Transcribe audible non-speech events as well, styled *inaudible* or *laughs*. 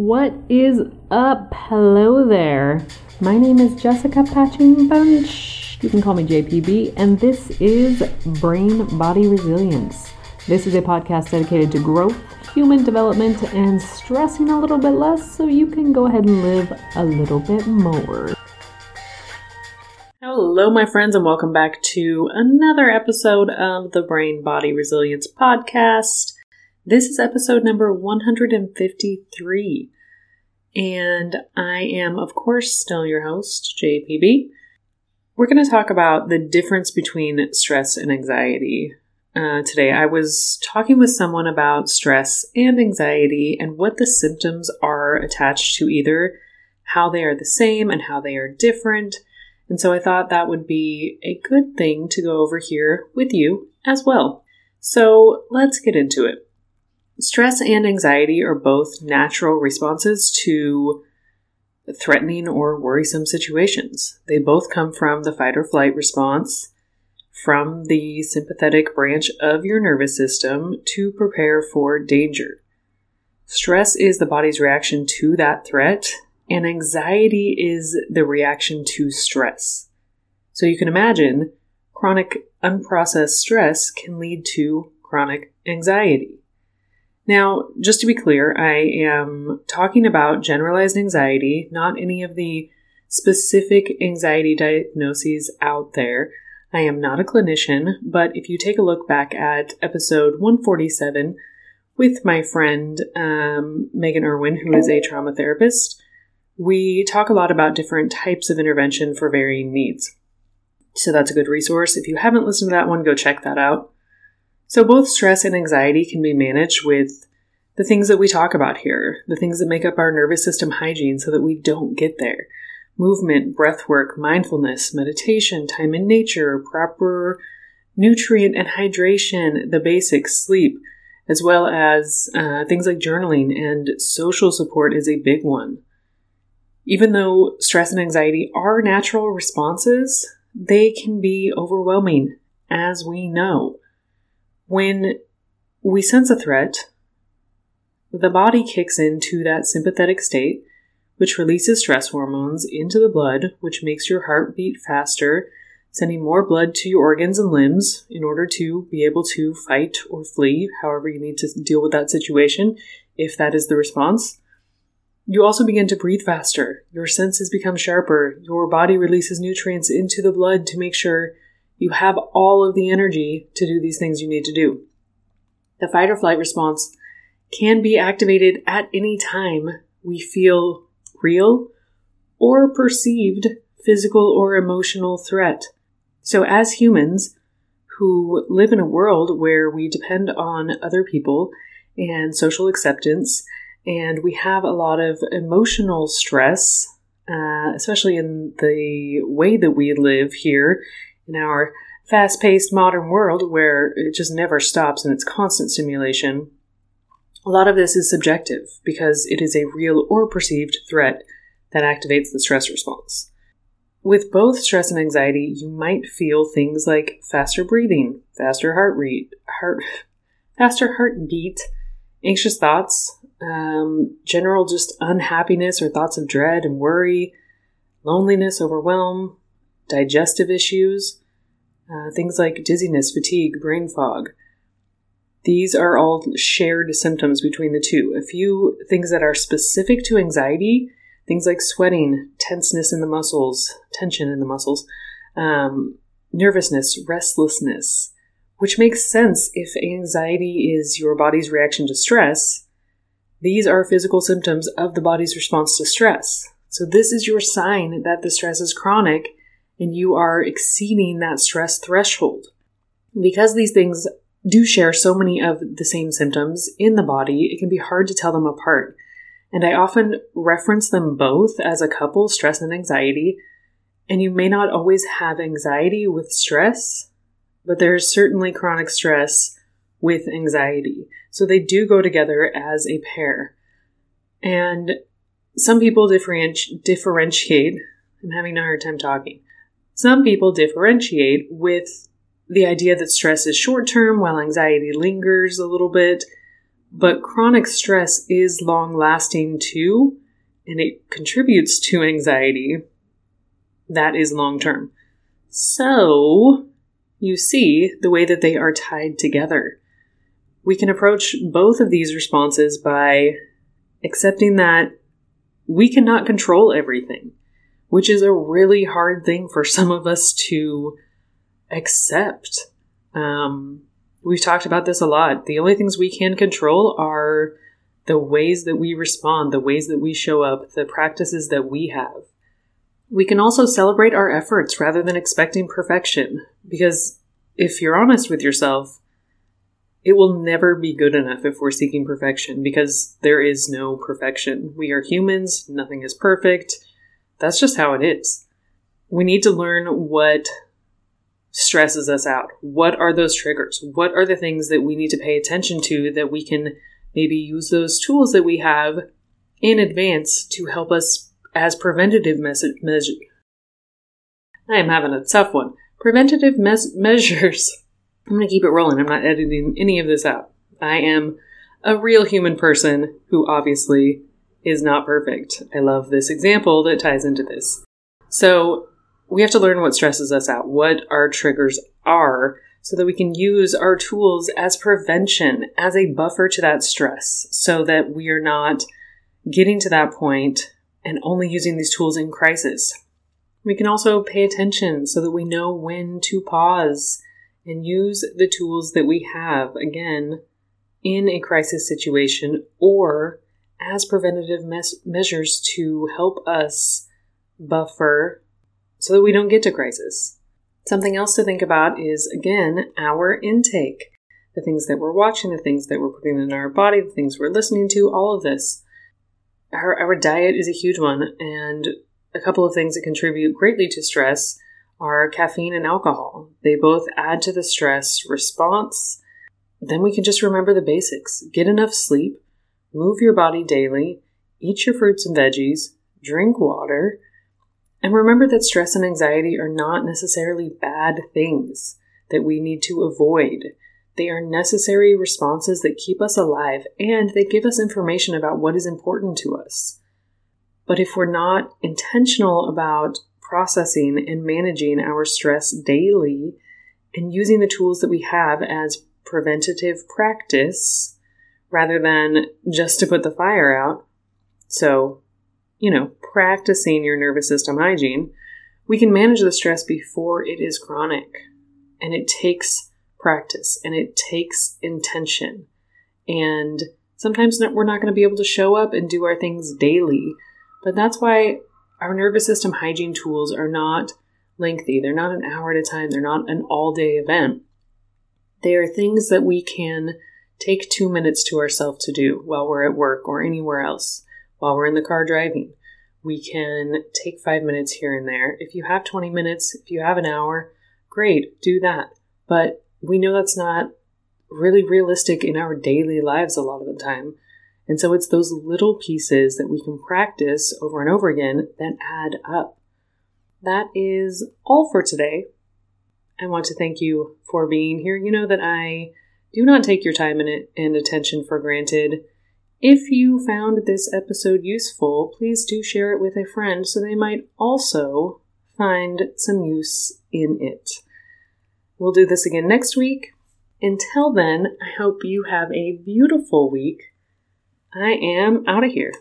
What is up? Hello there. My name is Jessica Patching Bunch. You can call me JPB, and this is Brain Body Resilience. This is a podcast dedicated to growth, human development, and stressing a little bit less so you can go ahead and live a little bit more. Hello, my friends, and welcome back to another episode of the Brain Body Resilience Podcast. This is episode number 153. And I am, of course, still your host, JPB. We're going to talk about the difference between stress and anxiety. Uh, today, I was talking with someone about stress and anxiety and what the symptoms are attached to either, how they are the same and how they are different. And so I thought that would be a good thing to go over here with you as well. So let's get into it. Stress and anxiety are both natural responses to threatening or worrisome situations. They both come from the fight or flight response from the sympathetic branch of your nervous system to prepare for danger. Stress is the body's reaction to that threat, and anxiety is the reaction to stress. So you can imagine chronic unprocessed stress can lead to chronic anxiety. Now, just to be clear, I am talking about generalized anxiety, not any of the specific anxiety diagnoses out there. I am not a clinician, but if you take a look back at episode 147 with my friend um, Megan Irwin, who is a trauma therapist, we talk a lot about different types of intervention for varying needs. So that's a good resource. If you haven't listened to that one, go check that out. So, both stress and anxiety can be managed with the things that we talk about here, the things that make up our nervous system hygiene so that we don't get there. Movement, breath work, mindfulness, meditation, time in nature, proper nutrient and hydration, the basics, sleep, as well as uh, things like journaling and social support is a big one. Even though stress and anxiety are natural responses, they can be overwhelming, as we know. When we sense a threat, the body kicks into that sympathetic state, which releases stress hormones into the blood, which makes your heart beat faster, sending more blood to your organs and limbs in order to be able to fight or flee, however you need to deal with that situation, if that is the response. You also begin to breathe faster. Your senses become sharper. Your body releases nutrients into the blood to make sure you have all of the energy to do these things you need to do. The fight or flight response can be activated at any time we feel real or perceived physical or emotional threat. So, as humans who live in a world where we depend on other people and social acceptance, and we have a lot of emotional stress, uh, especially in the way that we live here in our fast paced modern world where it just never stops and it's constant stimulation, a lot of this is subjective because it is a real or perceived threat that activates the stress response. With both stress and anxiety, you might feel things like faster breathing, faster heart rate, heart, *laughs* faster heartbeat, anxious thoughts, um, general just unhappiness or thoughts of dread and worry, loneliness, overwhelm, digestive issues, uh, things like dizziness, fatigue, brain fog. These are all shared symptoms between the two. A few things that are specific to anxiety, things like sweating, tenseness in the muscles, tension in the muscles, um, nervousness, restlessness, which makes sense if anxiety is your body's reaction to stress. These are physical symptoms of the body's response to stress. So, this is your sign that the stress is chronic and you are exceeding that stress threshold. Because these things do share so many of the same symptoms in the body, it can be hard to tell them apart. And I often reference them both as a couple, stress and anxiety. And you may not always have anxiety with stress, but there's certainly chronic stress with anxiety. So they do go together as a pair. And some people differenti- differentiate. I'm having a hard time talking. Some people differentiate with the idea that stress is short term while anxiety lingers a little bit. But chronic stress is long lasting too, and it contributes to anxiety. That is long term. So, you see the way that they are tied together. We can approach both of these responses by accepting that we cannot control everything, which is a really hard thing for some of us to accept. Um, we've talked about this a lot. The only things we can control are the ways that we respond, the ways that we show up, the practices that we have. We can also celebrate our efforts rather than expecting perfection, because if you're honest with yourself, it will never be good enough if we're seeking perfection because there is no perfection. We are humans, nothing is perfect. That's just how it is. We need to learn what stresses us out. What are those triggers? What are the things that we need to pay attention to that we can maybe use those tools that we have in advance to help us as preventative measures? I am having a tough one. Preventative mes- *laughs* measures I'm going to keep it rolling. I'm not editing any of this out. I am a real human person who obviously is not perfect. I love this example that ties into this. So, we have to learn what stresses us out, what our triggers are, so that we can use our tools as prevention, as a buffer to that stress, so that we are not getting to that point and only using these tools in crisis. We can also pay attention so that we know when to pause and use the tools that we have, again, in a crisis situation or as preventative mes- measures to help us buffer so that we don't get to crisis. Something else to think about is, again, our intake. The things that we're watching, the things that we're putting in our body, the things we're listening to, all of this. Our, our diet is a huge one, and a couple of things that contribute greatly to stress are caffeine and alcohol. They both add to the stress response. Then we can just remember the basics get enough sleep, move your body daily, eat your fruits and veggies, drink water, and remember that stress and anxiety are not necessarily bad things that we need to avoid. They are necessary responses that keep us alive and they give us information about what is important to us. But if we're not intentional about processing and managing our stress daily and using the tools that we have as preventative practice rather than just to put the fire out. So, you know, practicing your nervous system hygiene, we can manage the stress before it is chronic. And it takes practice and it takes intention. And sometimes we're not going to be able to show up and do our things daily. But that's why our nervous system hygiene tools are not lengthy. They're not an hour at a time. They're not an all day event. They are things that we can take two minutes to ourselves to do while we're at work or anywhere else, while we're in the car driving. We can take five minutes here and there. If you have 20 minutes, if you have an hour, great, do that. But we know that's not really realistic in our daily lives a lot of the time. And so it's those little pieces that we can practice over and over again that add up. That is all for today. I want to thank you for being here. You know that I do not take your time and attention for granted. If you found this episode useful, please do share it with a friend so they might also find some use in it. We'll do this again next week. Until then, I hope you have a beautiful week I am out of here.